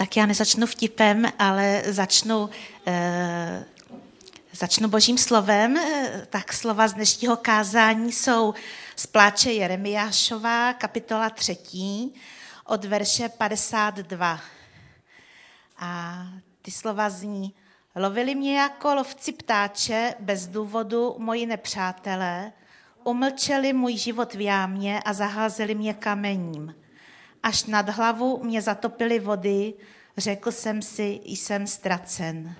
Tak já nezačnu vtipem, ale začnu, eh, začnu božím slovem. Tak slova z dnešního kázání jsou z pláče Jeremiášová, kapitola 3, od verše 52. A ty slova zní, lovili mě jako lovci ptáče, bez důvodu moji nepřátelé, umlčeli můj život v jámě a zaházeli mě kamením. Až nad hlavu mě zatopily vody, řekl jsem si, jsem ztracen.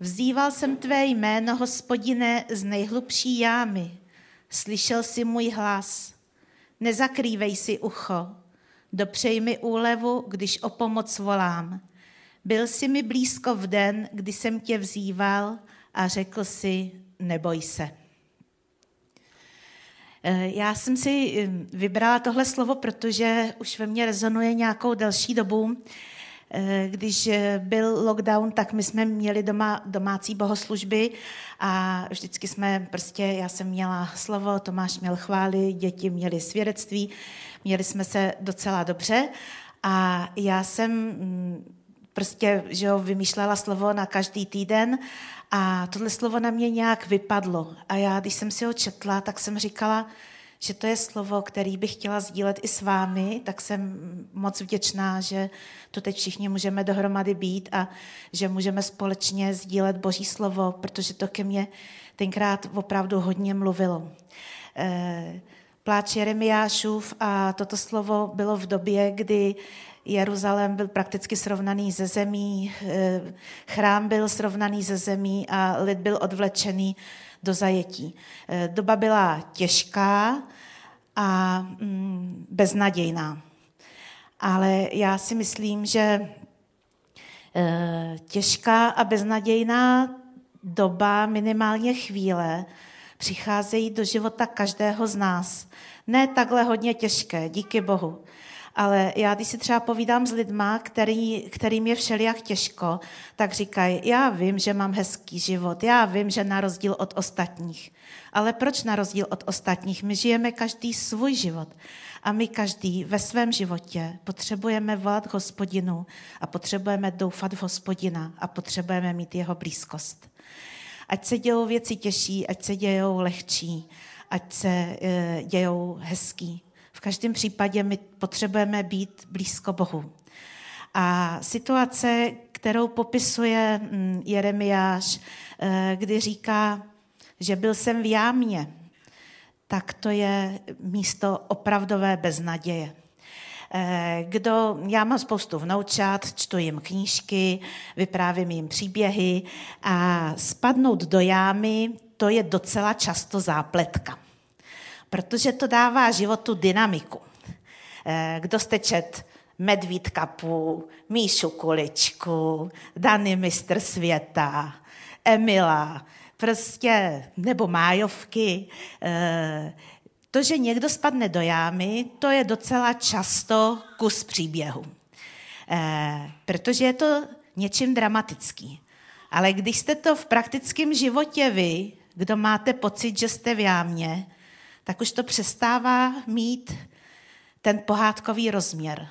Vzýval jsem tvé jméno, hospodine, z nejhlubší jámy. Slyšel si můj hlas. Nezakrývej si ucho. Dopřej mi úlevu, když o pomoc volám. Byl jsi mi blízko v den, kdy jsem tě vzýval a řekl si, neboj se. Eh, já jsem si eh, vybrala tohle slovo, protože už ve mně rezonuje nějakou delší dobu. Eh, když byl lockdown, tak my jsme měli doma domácí bohoslužby a vždycky jsme prostě, já jsem měla slovo, Tomáš měl chvály, děti měli svědectví, měli jsme se docela dobře a já jsem mm, prostě, že jo, vymýšlela slovo na každý týden a tohle slovo na mě nějak vypadlo. A já, když jsem si ho četla, tak jsem říkala, že to je slovo, který bych chtěla sdílet i s vámi, tak jsem moc vděčná, že tu teď všichni můžeme dohromady být a že můžeme společně sdílet Boží slovo, protože to ke mně tenkrát opravdu hodně mluvilo. Eh, pláč Jeremiášův a toto slovo bylo v době, kdy Jeruzalém byl prakticky srovnaný ze zemí, eh, chrám byl srovnaný ze zemí a lid byl odvlečený do zajetí. Eh, doba byla těžká a mm, beznadějná. Ale já si myslím, že eh, těžká a beznadějná doba, minimálně chvíle, přicházejí do života každého z nás. Ne takhle hodně těžké, díky Bohu. Ale já, když si třeba povídám s lidma, který, kterým je všelijak těžko, tak říkají, já vím, že mám hezký život, já vím, že na rozdíl od ostatních. Ale proč na rozdíl od ostatních? My žijeme každý svůj život. A my každý ve svém životě potřebujeme volat hospodinu a potřebujeme doufat v hospodina a potřebujeme mít jeho blízkost. Ať se dějou věci těžší, ať se dějou lehčí, ať se e, dějou hezký. V každém případě my potřebujeme být blízko Bohu. A situace, kterou popisuje mm, Jeremiáš, eh, kdy říká, že byl jsem v jámě, tak to je místo opravdové beznaděje. Eh, kdo, já mám spoustu vnoučat, čtu jim knížky, vyprávím jim příběhy a spadnout do jámy, to je docela často zápletka protože to dává životu dynamiku. Eh, kdo jste čet Medvíd kapu, Míšu Kuličku, Dany mistr světa, Emila, prostě, nebo Májovky. Eh, to, že někdo spadne do jámy, to je docela často kus příběhu. Eh, protože je to něčím dramatický. Ale když jste to v praktickém životě vy, kdo máte pocit, že jste v jámě, tak už to přestává mít ten pohádkový rozměr.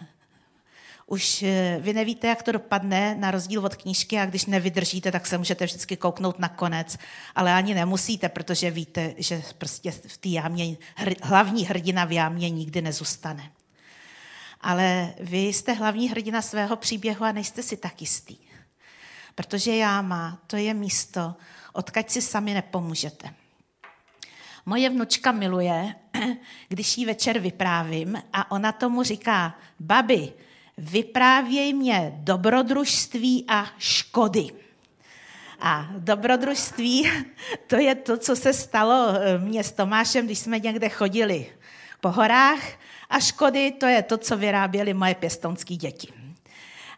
Už eh, vy nevíte, jak to dopadne, na rozdíl od knížky, a když nevydržíte, tak se můžete vždycky kouknout na konec, ale ani nemusíte, protože víte, že prostě v té jámě, hlavní hrdina v jámě nikdy nezůstane. Ale vy jste hlavní hrdina svého příběhu a nejste si tak jistý. Protože jáma, to je místo, odkaď si sami nepomůžete. Moje vnučka miluje, když jí večer vyprávím a ona tomu říká, babi, vyprávěj mě dobrodružství a škody. A dobrodružství, to je to, co se stalo eh, mně s Tomášem, když jsme někde chodili po horách. A škody, to je to, co vyráběly moje pěstonské děti.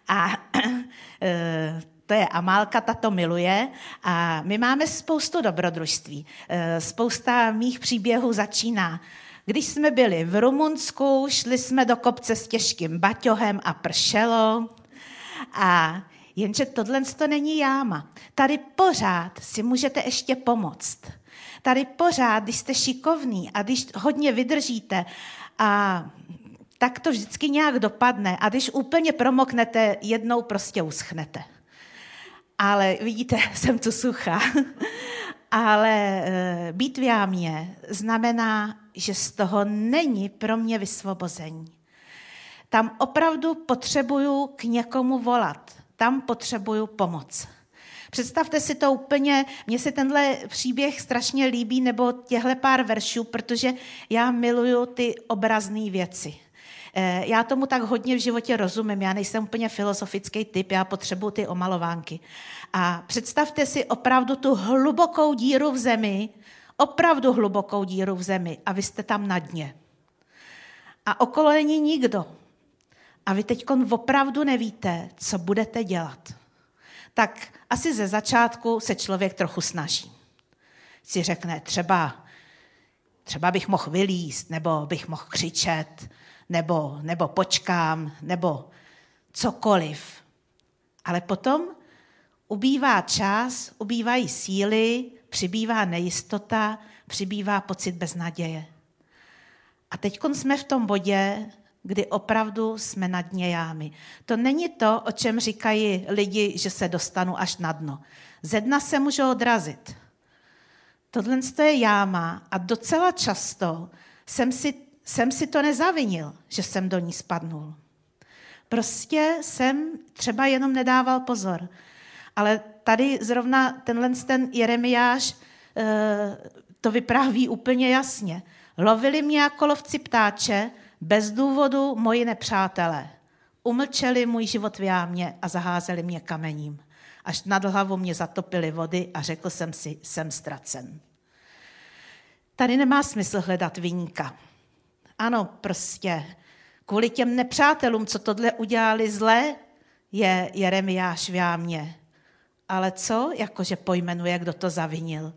A eh, to je Amálka, ta to miluje a my máme spoustu dobrodružství. Eh, spousta mých příběhů začíná. Když jsme byli v Rumunsku, šli jsme do kopce s těžkým baťohem a pršelo. A jenže tohle to není jáma. Tady pořád si můžete ještě pomoct. Tady pořád, když jste šikovní a když hodně vydržíte a tak to vždycky nějak dopadne. A když úplně promoknete, jednou prostě uschnete. Ale vidíte, jsem tu suchá. Ale e, být v jámě znamená, že z toho není pro mě vysvobození. Tam opravdu potřebuju k někomu volat. Tam potřebuju pomoc. Představte si to úplně, mně se tenhle příběh strašně líbí, nebo těhle pár veršů, protože já miluju ty obrazné věci. Eh, já tomu tak hodně v životě rozumím, já nejsem úplně filozofický typ, já potřebuji ty omalovánky. A představte si opravdu tu hlubokou díru v zemi, opravdu hlubokou díru v zemi a vy jste tam na dně. A okolo není nikdo. A vy teď opravdu nevíte, co budete dělat. Tak asi ze začátku se člověk trochu snaží. Si řekne, třeba, třeba bych mohl vylíst, nebo bych mohl křičet, nebo, nebo počkám, nebo cokoliv. Ale potom ubývá čas, ubývají síly, přibývá nejistota, přibývá pocit beznaděje. A teď jsme v tom bodě, kdy opravdu jsme na dně jámy. To není to, o čem říkají lidi, že se dostanu až na dno. Ze dna se můžu odrazit. Tohle je jáma a docela často jsem si, jsem si to nezavinil, že jsem do ní spadnul. Prostě jsem třeba jenom nedával pozor. Ale tady zrovna tenhle ten Jeremiáš eh, to vypráví úplně jasně. Lovili mě jako lovci ptáče, bez důvodu moji nepřátelé. Umlčeli můj život v jámě a zaházeli mě kamením. Až nad hlavu mě zatopily vody a řekl jsem si, jsem ztracen. Tady nemá smysl hledat vyníka. Ano, prostě kvůli těm nepřátelům, co tohle udělali zle, je Jeremiáš v jámě. Ale co, jakože pojmenuje, kdo to zavinil?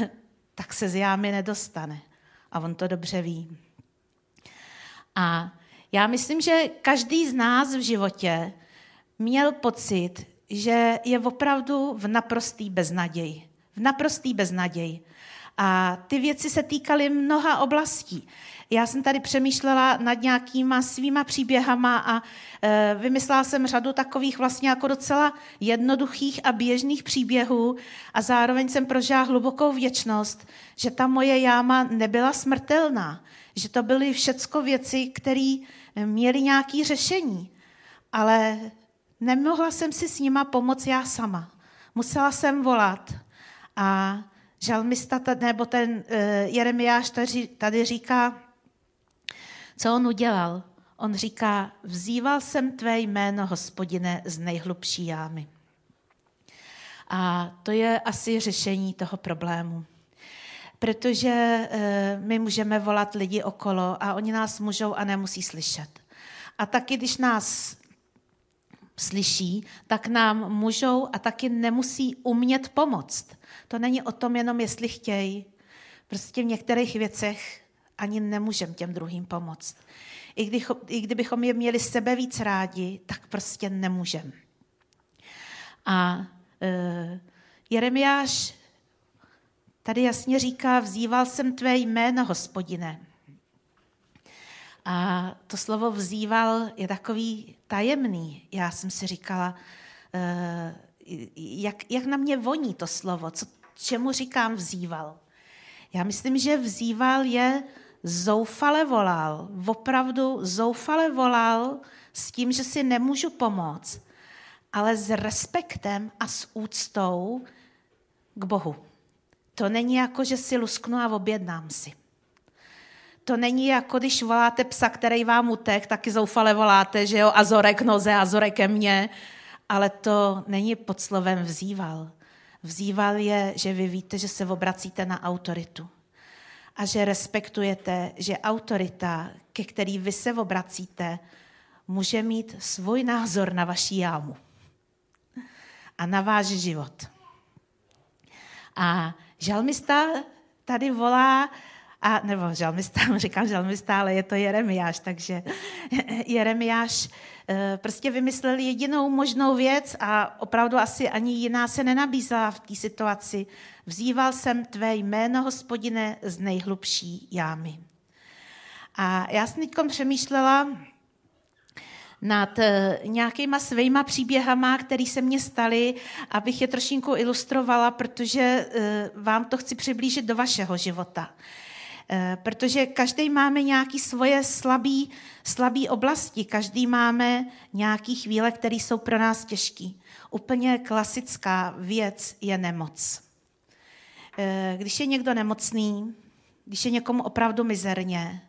tak se z jámy nedostane. A on to dobře ví. A já myslím, že každý z nás v životě měl pocit, že je opravdu v naprostý beznaději. V naprostý beznaději. A ty věci se týkaly mnoha oblastí. Já jsem tady přemýšlela nad nějakýma svýma příběhama a e, vymyslela jsem řadu takových vlastně jako docela jednoduchých a běžných příběhů a zároveň jsem prožila hlubokou věčnost, že ta moje jáma nebyla smrtelná, že to byly všecko věci, které měly nějaké řešení, ale nemohla jsem si s nima pomoct já sama. Musela jsem volat a žalmista, nebo ten e, Jeremiáš tady říká, co on udělal? On říká, vzýval jsem tvé jméno, hospodine, z nejhlubší jámy. A to je asi řešení toho problému. Protože e, my můžeme volat lidi okolo a oni nás můžou a nemusí slyšet. A taky, když nás slyší, tak nám můžou a taky nemusí umět pomoct. To není o tom jenom, jestli chtějí. Prostě v některých věcech ani nemůžeme těm druhým pomoct. I, kdy, I kdybychom je měli sebe víc rádi, tak prostě nemůžeme. A e, Jeremiáš tady jasně říká, vzýval jsem tvé jméno, hospodine. A to slovo vzýval je takový tajemný. Já jsem si říkala, e, jak, jak na mě voní to slovo, co, čemu říkám vzýval. Já myslím, že vzýval je zoufale volal, opravdu zoufale volal s tím, že si nemůžu pomoct, ale s respektem a s úctou k Bohu. To není jako, že si lusknu a objednám si. To není jako, když voláte psa, který vám utek, taky zoufale voláte, že jo, Azorek noze, Azorek ke mně, ale to není pod slovem vzýval. Vzýval je, že vy víte, že se obracíte na autoritu a že respektujete, že autorita, ke který vy se obracíte, může mít svůj názor na vaši jámu a na váš život. A žalmista tady volá, a, nebo žalmista, říkám žalmista, ale je to Jeremiáš, takže Jeremiáš prostě vymyslel jedinou možnou věc a opravdu asi ani jiná se nenabízela v té situaci. Vzýval jsem tvé jméno, hospodine, z nejhlubší jámy. A já jsem teď přemýšlela nad eh, nějakýma svýma příběhama, které se mně staly, abych je trošinku ilustrovala, protože eh, vám to chci přiblížit do vašeho života. Eh, protože každý máme nějaké svoje slabé slabý oblasti, každý máme nějaké chvíle, které jsou pro nás těžké. Úplně klasická věc je nemoc. Když je někdo nemocný, když je někomu opravdu mizerně,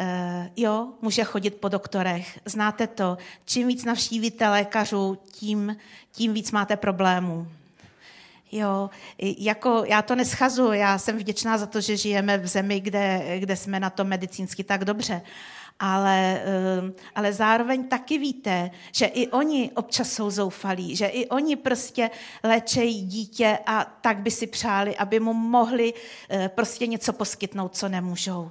Uh, jo, může chodit po doktorech. Znáte to. Čím víc navštívíte lékařů, tím, tím víc máte problémů. Jo, jako já to neschazu, já jsem vděčná za to, že žijeme v zemi, kde, kde jsme na to medicínsky tak dobře. Ale, eh, ale zároveň taky víte, že i oni občas jsou zoufalí, že i oni prostě léčejí dítě a tak by si přáli, aby mu mohli eh, prostě něco poskytnout, co nemůžou.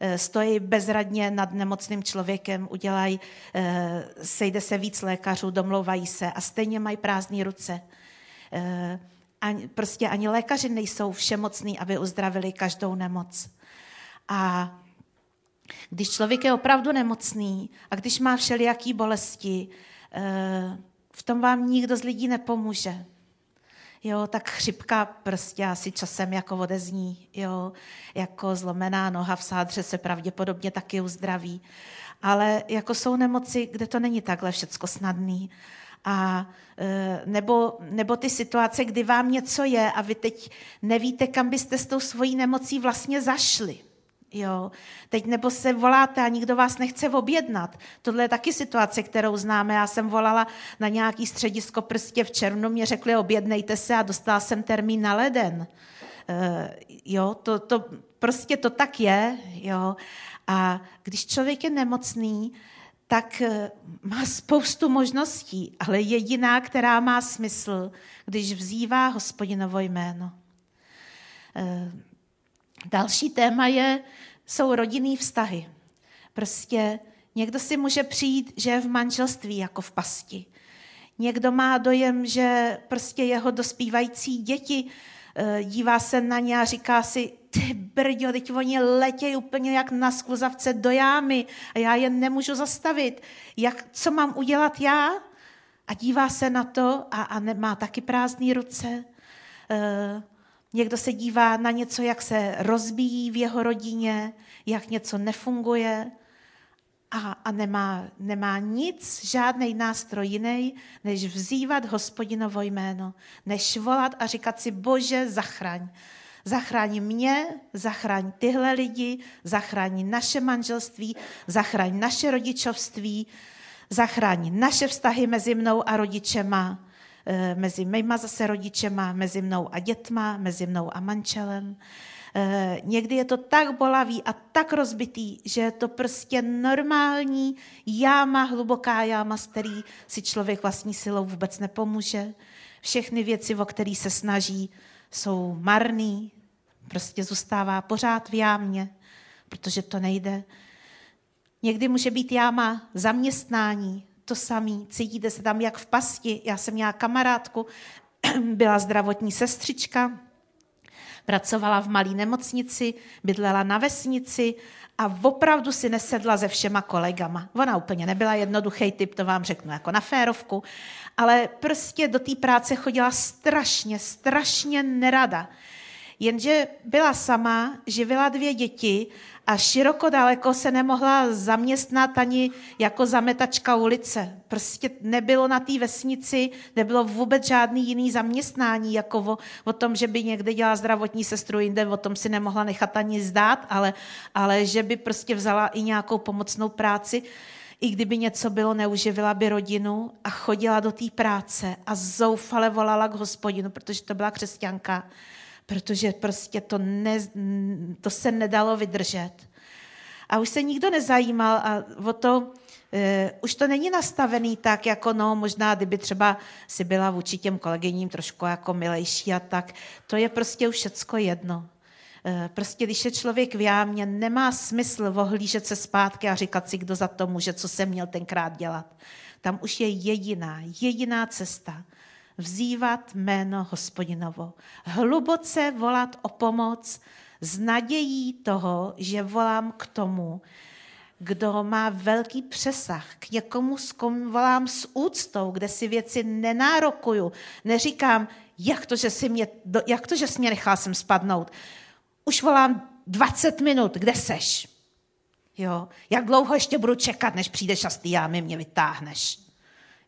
Eh, stojí bezradně nad nemocným člověkem, udělají, eh, sejde se víc lékařů, domlouvají se a stejně mají prázdné ruce. Eh, ani, prostě ani lékaři nejsou všemocní, aby uzdravili každou nemoc. A když člověk je opravdu nemocný a když má všelijaký bolesti, v tom vám nikdo z lidí nepomůže jo, tak chřipka prostě asi časem jako odezní, jo, jako zlomená noha v sádře se pravděpodobně taky uzdraví. Ale jako jsou nemoci, kde to není takhle všecko snadný. A e, nebo, nebo ty situace, kdy vám něco je a vy teď nevíte, kam byste s tou svojí nemocí vlastně zašli. Jo. Teď nebo se voláte a nikdo vás nechce objednat. Tohle je taky situace, kterou známe. Já jsem volala na nějaký středisko prstě v červnu, mě řekli objednejte se a dostala jsem termín na leden. Uh, jo, to, to, prostě to tak je. Jo. A když člověk je nemocný, tak uh, má spoustu možností, ale jediná, která má smysl, když vzývá hospodinovo jméno. Uh, Další téma je, jsou rodinný vztahy. Prostě někdo si může přijít, že je v manželství jako v pasti. Někdo má dojem, že prostě jeho dospívající děti eh, dívá se na ně a říká si, ty brďo, teď oni letějí úplně jak na skluzavce do jámy a já je nemůžu zastavit. Jak, co mám udělat já? A dívá se na to a, a nemá taky prázdné ruce. Uh, Někdo se dívá na něco, jak se rozbíjí v jeho rodině, jak něco nefunguje a, a nemá, nemá nic, žádný nástroj jiný, než vzývat hospodinovo jméno, než volat a říkat si, bože, zachraň. Zachraň mě, zachraň tyhle lidi, zachraň naše manželství, zachraň naše rodičovství, zachraň naše vztahy mezi mnou a rodičema, Eh, mezi mýma zase rodičema, mezi mnou a dětma, mezi mnou a manželem. Eh, někdy je to tak bolavý a tak rozbitý, že je to prostě normální jáma, hluboká jáma, z který si člověk vlastní silou vůbec nepomůže. Všechny věci, o které se snaží, jsou marný, prostě zůstává pořád v jámě, protože to nejde. Někdy může být jáma zaměstnání, to samý, cítíte se tam jak v pasti. Já jsem měla kamarádku, byla zdravotní sestřička, pracovala v malé nemocnici, bydlela na vesnici a opravdu si nesedla se všema kolegama. Ona úplně nebyla jednoduchý typ, to vám řeknu jako na férovku, ale prostě do té práce chodila strašně, strašně nerada. Jenže byla sama, živila dvě děti a široko daleko se nemohla zaměstnat ani jako zametačka ulice. Prostě nebylo na té vesnici, nebylo vůbec žádný jiný zaměstnání, jako o, o tom, že by někde dělala zdravotní sestru jinde, o tom si nemohla nechat ani zdát, ale, ale že by prostě vzala i nějakou pomocnou práci, i kdyby něco bylo, neuživila by rodinu a chodila do té práce a zoufale volala k hospodinu, protože to byla křesťanka protože prostě to, ne, to se nedalo vydržet. A už se nikdo nezajímal a o to, uh, už to není nastavený tak, jako no, možná kdyby třeba si byla vůči těm kolegyním trošku jako milejší a tak, to je prostě už všecko jedno. Uh, prostě když je člověk v jámě, nemá smysl ohlížet se zpátky a říkat si, kdo za to může, co jsem měl tenkrát dělat. Tam už je jediná, jediná cesta – vzývat jméno hospodinovo, hluboce volat o pomoc, S nadějí toho, že volám k tomu, kdo má velký přesah, k někomu, s kom volám s úctou, kde si věci nenárokuju. Neříkám, jak to, že jsi mě, jak to, že jsi mě nechal sem spadnout. Už volám 20 minut, kde seš? Jo? Jak dlouho ještě budu čekat, než přijdeš a z jámy mě vytáhneš?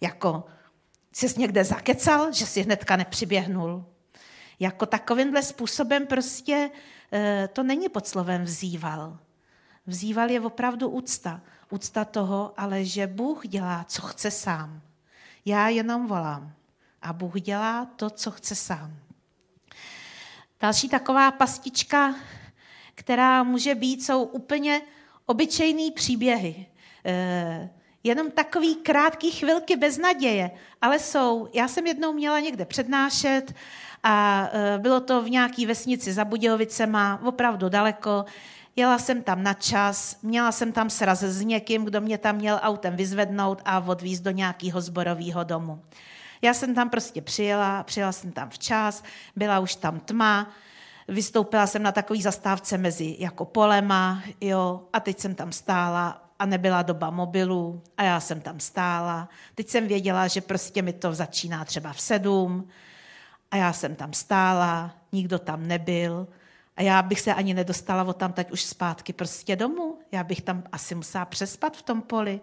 Jako, jsi někde zakecal, že si hnedka nepřiběhnul? Jako takovýmhle způsobem prostě eh, to není pod slovem vzýval. Vzýval je opravdu úcta. Úcta toho, ale že Bůh dělá, co chce sám. Já jenom volám. A Bůh dělá to, co chce sám. Další taková pastička, která může být, jsou úplně obyčejný příběhy. E, jenom takový krátký chvilky bez naděje, ale jsou. Já jsem jednou měla někde přednášet a e, bylo to v nějaký vesnici za Budějovicema, opravdu daleko. Jela jsem tam na čas, měla jsem tam sraz s někým, kdo mě tam měl autem vyzvednout a odvízt do nějakého zborového domu. Já jsem tam prostě přijela, přijela jsem tam včas, byla už tam tma, vystoupila jsem na takový zastávce mezi jako polema, jo, a teď jsem tam stála a nebyla doba mobilů a já jsem tam stála. Teď jsem věděla, že prostě mi to začíná třeba v sedm a já jsem tam stála, nikdo tam nebyl a já bych se ani nedostala od tam teď už zpátky prostě domů. Já bych tam asi musela přespat v tom poli.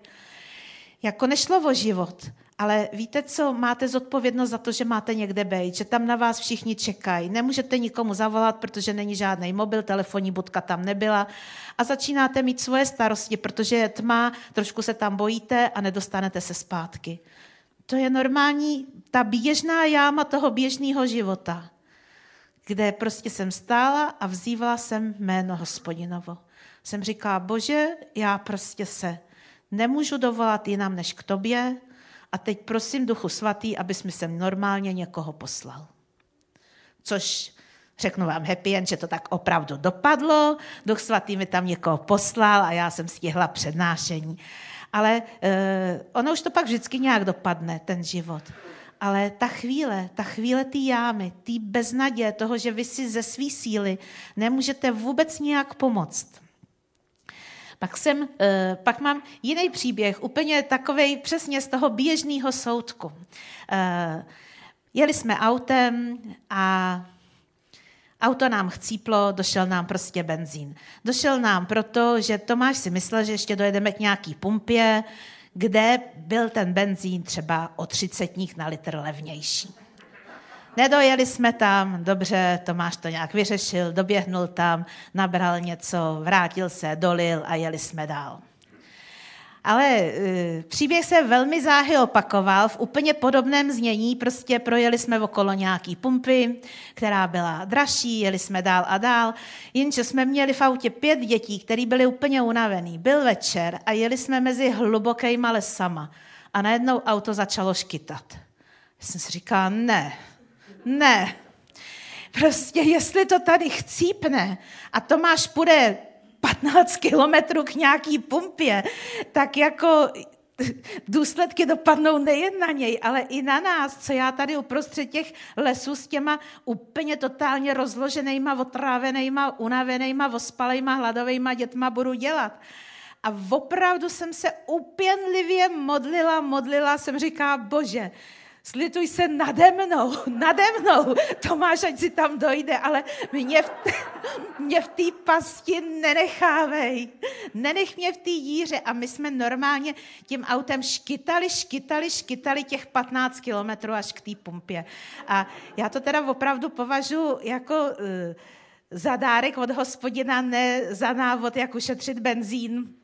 Jako nešlo o život, ale víte co, máte zodpovědnost za to, že máte někde být, že tam na vás všichni čekají. Nemůžete nikomu zavolat, protože není žádný mobil, telefonní budka tam nebyla. A začínáte mít svoje starosti, protože je tma, trošku se tam bojíte a nedostanete se zpátky. To je normální, ta běžná jáma toho běžného života, kde prostě jsem stála a vzývala jsem jméno hospodinovo. Jsem říkala, bože, já prostě se nemůžu dovolat jinam než k tobě, a teď prosím Duchu Svatý, abys mi sem normálně někoho poslal. Což řeknu vám happy end, že to tak opravdu dopadlo. Duch Svatý mi tam někoho poslal a já jsem stihla přednášení. Ale uh, ono už to pak vždycky nějak dopadne, ten život. Ale ta chvíle, ta chvíle té jámy, té beznadě, toho, že vy si ze své síly nemůžete vůbec nějak pomoct, pak, jsem, eh, pak mám jiný příběh, úplně takový přesně z toho běžného soudku. Eh, jeli jsme autem a Auto nám chcíplo, došel nám prostě benzín. Došel nám proto, že Tomáš si myslel, že ještě dojedeme k nějaký pumpě, kde byl ten benzín třeba o 30 na litr levnější. Nedojeli jsme tam, dobře, Tomáš to nějak vyřešil, doběhnul tam, nabral něco, vrátil se, dolil a jeli jsme dál. Ale uh, příběh se velmi záhy opakoval v úplně podobném znění. Prostě projeli jsme okolo nějaký pumpy, která byla dražší, jeli jsme dál a dál. Jenže jsme měli v autě pět dětí, které byly úplně unavený. Byl večer a jeli jsme mezi hlubokýma lesama. A najednou auto začalo škytat. Já jsem si říkal, ne, ne. Prostě jestli to tady chcípne a Tomáš půjde 15 kilometrů k nějaký pumpě, tak jako důsledky dopadnou nejen na něj, ale i na nás, co já tady uprostřed těch lesů s těma úplně totálně rozloženýma, otrávenýma, unavenýma, ospalejma, hladovejma dětma budu dělat. A opravdu jsem se upěnlivě modlila, modlila, jsem říká, bože, slituj se nade mnou, nade mnou, Tomáš, ať si tam dojde, ale mě v, mě v té pasti nenechávej. Nenech mě v té díře. A my jsme normálně tím autem škytali, škytali, škytali těch 15 kilometrů až k té pumpě. A já to teda opravdu považuji jako uh, za dárek od hospodina, ne za návod, jak ušetřit benzín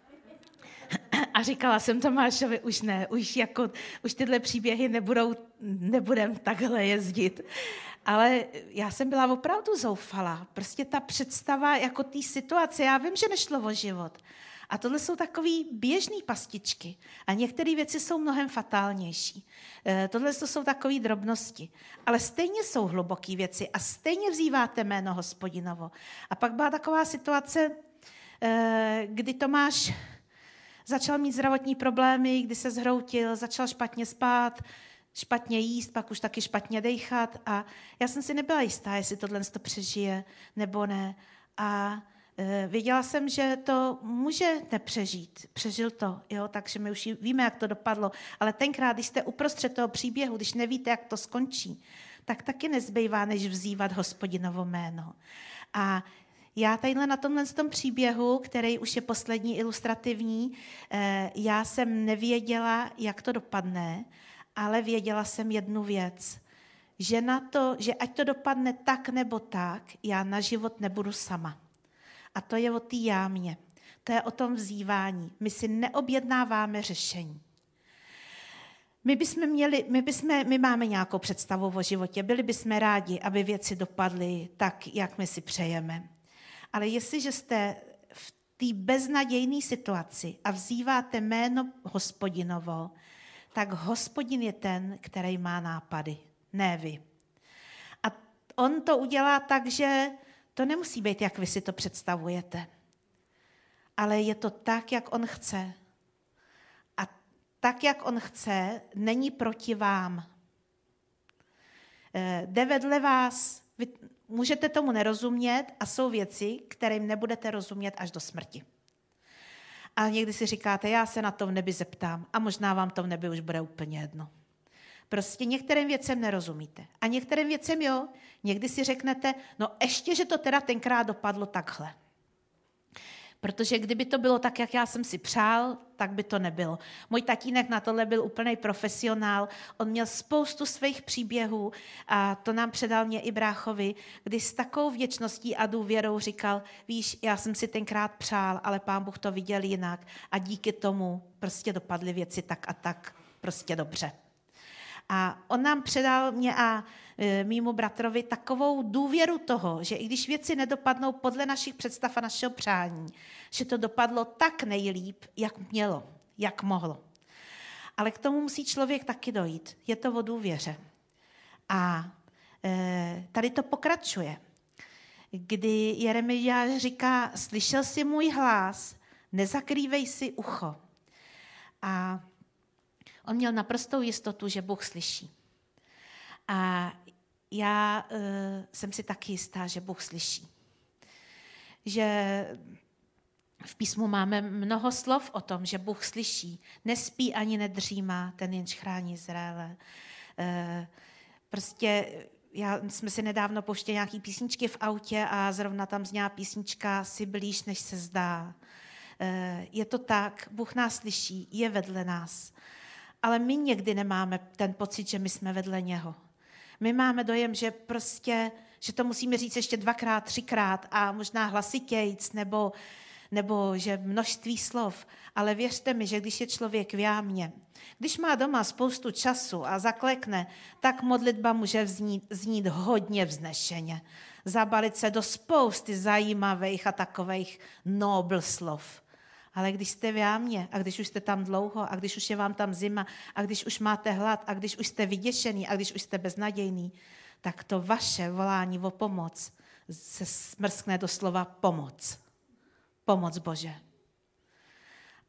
a říkala jsem Tomášovi, už ne, už, jako, už tyhle příběhy nebudou, nebudem takhle jezdit. Ale já jsem byla opravdu zoufalá. Prostě ta představa jako té situace, já vím, že nešlo o život. A tohle jsou takové běžné pastičky. A některé věci jsou mnohem fatálnější. E, tohle jsou takové drobnosti. Ale stejně jsou hluboké věci a stejně vzýváte jméno hospodinovo. A pak byla taková situace, e, kdy Tomáš Začal mít zdravotní problémy, kdy se zhroutil, začal špatně spát, špatně jíst, pak už taky špatně dechat a já jsem si nebyla jistá, jestli tohle to přežije nebo ne. a e, věděla jsem, že to může nepřežít. Přežil to, jo, takže my už víme, jak to dopadlo. Ale tenkrát, když jste uprostřed toho příběhu, když nevíte, jak to skončí, tak taky nezbývá, než vzývat hospodinovo jméno. A já tadyhle na tomhle tom příběhu, který už je poslední ilustrativní, e, já jsem nevěděla, jak to dopadne, ale věděla jsem jednu věc, že na to, že ať to dopadne tak nebo tak, já na život nebudu sama. A to je o té jámě. To je o tom vzývání. My si neobjednáváme řešení. My, bychom měli, my, bychom, my máme nějakou představu o životě, byli bychom rádi, aby věci dopadly tak, jak my si přejeme. Ale jestliže jste v té beznadějné situaci a vzýváte jméno hospodinovo, tak hospodin je ten, který má nápady, ne vy. A on to udělá tak, že to nemusí být, jak vy si to představujete. Ale je to tak, jak on chce. A tak, jak on chce, není proti vám. Eh, jde vedle vás, vy můžete tomu nerozumět a jsou věci, kterým nebudete rozumět až do smrti. A někdy si říkáte, já se na to v nebi zeptám a možná vám to v nebi už bude úplně jedno. Prostě některým věcem nerozumíte. A některým věcem jo. Někdy si řeknete, no ještě, že to teda tenkrát dopadlo takhle. Protože kdyby to bylo tak, jak já jsem si přál, tak by to nebylo. Můj tatínek na tohle byl úplný profesionál. On měl spoustu svých příběhů a to nám předal mě i bráchovi, kdy s takovou věčností a důvěrou říkal, víš, já jsem si tenkrát přál, ale pán Bůh to viděl jinak a díky tomu prostě dopadly věci tak a tak prostě dobře. A on nám předal mě a e, mýmu bratrovi takovou důvěru toho, že i když věci nedopadnou podle našich představ a našeho přání, že to dopadlo tak nejlíp, jak mělo, jak mohlo. Ale k tomu musí člověk taky dojít. Je to o důvěře. A e, tady to pokračuje. Kdy Jeremiáš říká, slyšel jsi můj hlas, nezakrývej si ucho. A On měl naprostou jistotu, že Bůh slyší. A já uh, jsem si taky jistá, že Bůh slyší. Že v písmu máme mnoho slov o tom, že Bůh slyší. Nespí ani nedřímá, ten jenž chrání Izraele. Uh, prostě já, jsme si nedávno pouštěli nějaký písničky v autě a zrovna tam zněla písnička Si blíž, než se zdá. Uh, je to tak, Bůh nás slyší, je vedle nás ale my někdy nemáme ten pocit, že my jsme vedle něho. My máme dojem, že prostě, že to musíme říct ještě dvakrát, třikrát a možná hlasitějc, nebo, nebo že množství slov. Ale věřte mi, že když je člověk v jámě, když má doma spoustu času a zaklekne, tak modlitba může vznít, znít hodně vznešeně. Zabalit se do spousty zajímavých a takových nobl slov. Ale když jste v jámě a když už jste tam dlouho a když už je vám tam zima a když už máte hlad a když už jste vyděšený a když už jste beznadějný, tak to vaše volání o pomoc se smrskne do slova pomoc. Pomoc Bože.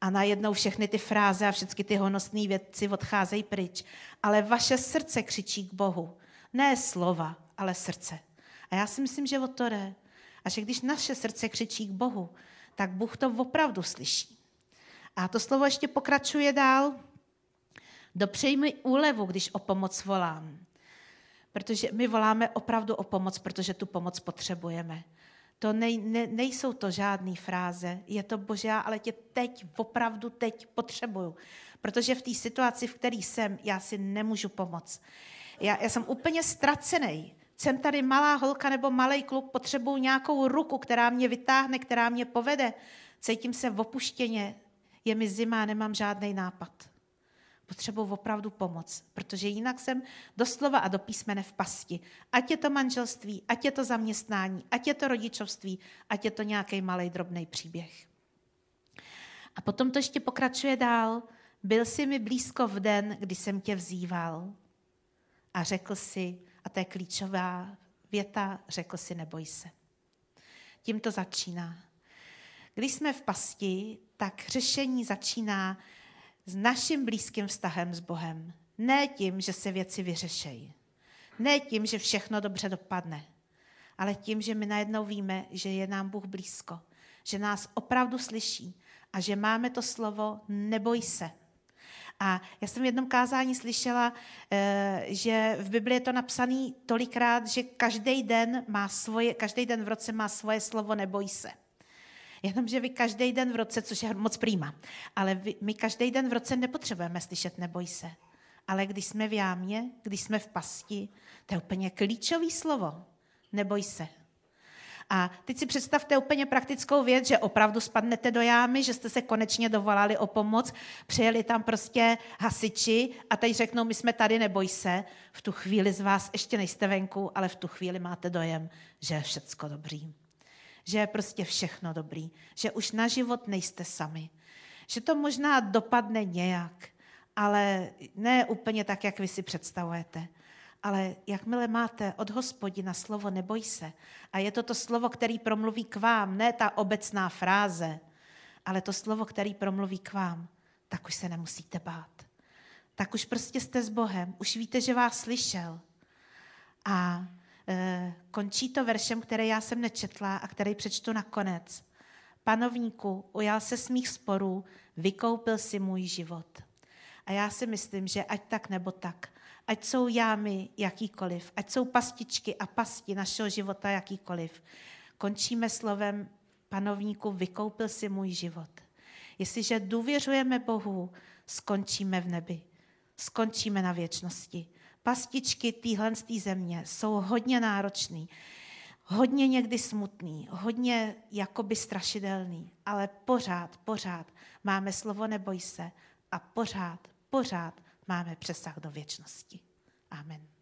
A najednou všechny ty fráze a všechny ty honosné věci odcházejí pryč. Ale vaše srdce křičí k Bohu. Ne slova, ale srdce. A já si myslím, že o to jde. A že když naše srdce křičí k Bohu, tak Bůh to opravdu slyší. A to slovo ještě pokračuje dál. Dopřej mi úlevu, když o pomoc volám. Protože my voláme opravdu o pomoc, protože tu pomoc potřebujeme. To nej, ne, nejsou to žádné fráze. Je to bože, ale tě teď, opravdu teď potřebuju. Protože v té situaci, v které jsem, já si nemůžu pomoct. Já, já jsem úplně ztracený jsem tady malá holka nebo malý kluk, potřebuju nějakou ruku, která mě vytáhne, která mě povede. Cítím se v opuštěně, je mi zima, nemám žádný nápad. Potřebuji opravdu pomoc, protože jinak jsem doslova a do písmene v pasti. Ať je to manželství, ať je to zaměstnání, ať je to rodičovství, ať je to nějaký malý drobný příběh. A potom to ještě pokračuje dál. Byl jsi mi blízko v den, kdy jsem tě vzýval. A řekl si, a to je klíčová věta, řekl si, neboj se. Tím to začíná. Když jsme v pasti, tak řešení začíná s naším blízkým vztahem s Bohem. Ne tím, že se věci vyřešejí. Ne tím, že všechno dobře dopadne. ale tím, že my najednou víme, že je nám Bůh blízko, že nás opravdu slyší a že máme to slovo neboj se. A já jsem v jednom kázání slyšela, eh, že v Biblii je to napsané tolikrát, že každý den, má svoje, každý den v roce má svoje slovo neboj se. Jenomže vy každý den v roce, což je moc prýma, ale my každý den v roce nepotřebujeme slyšet neboj se. Ale když jsme v jámě, když jsme v pasti, to je úplně klíčový slovo. Neboj se. A teď si představte úplně praktickou věc, že opravdu spadnete do jámy, že jste se konečně dovolali o pomoc, přijeli tam prostě hasiči a teď řeknou, my jsme tady, neboj se. V tu chvíli z vás ještě nejste venku, ale v tu chvíli máte dojem, že je všecko dobrý. Že je prostě všechno dobrý. Že už na život nejste sami. Že to možná dopadne nějak, ale ne úplně tak, jak vy si představujete. Ale jakmile máte od hospodina slovo neboj se, a je to to slovo, který promluví k vám, ne ta obecná fráze, ale to slovo, který promluví k vám, tak už se nemusíte bát. Tak už prostě jste s Bohem, už víte, že vás slyšel. A e, končí to veršem, který já jsem nečetla a který přečtu nakonec. Panovníku, ujal se s mých sporů, vykoupil si můj život. A já si myslím, že ať tak nebo tak, ať jsou jámy jakýkoliv, ať jsou pastičky a pasti našeho života jakýkoliv, končíme slovem panovníku, vykoupil si můj život. Jestliže důvěřujeme Bohu, skončíme v nebi. Skončíme na věčnosti. Pastičky téhle země jsou hodně náročný, hodně někdy smutný, hodně jakoby strašidelný, ale pořád, pořád máme slovo neboj se a pořád, pořád máme přesah do věčnosti. Amen.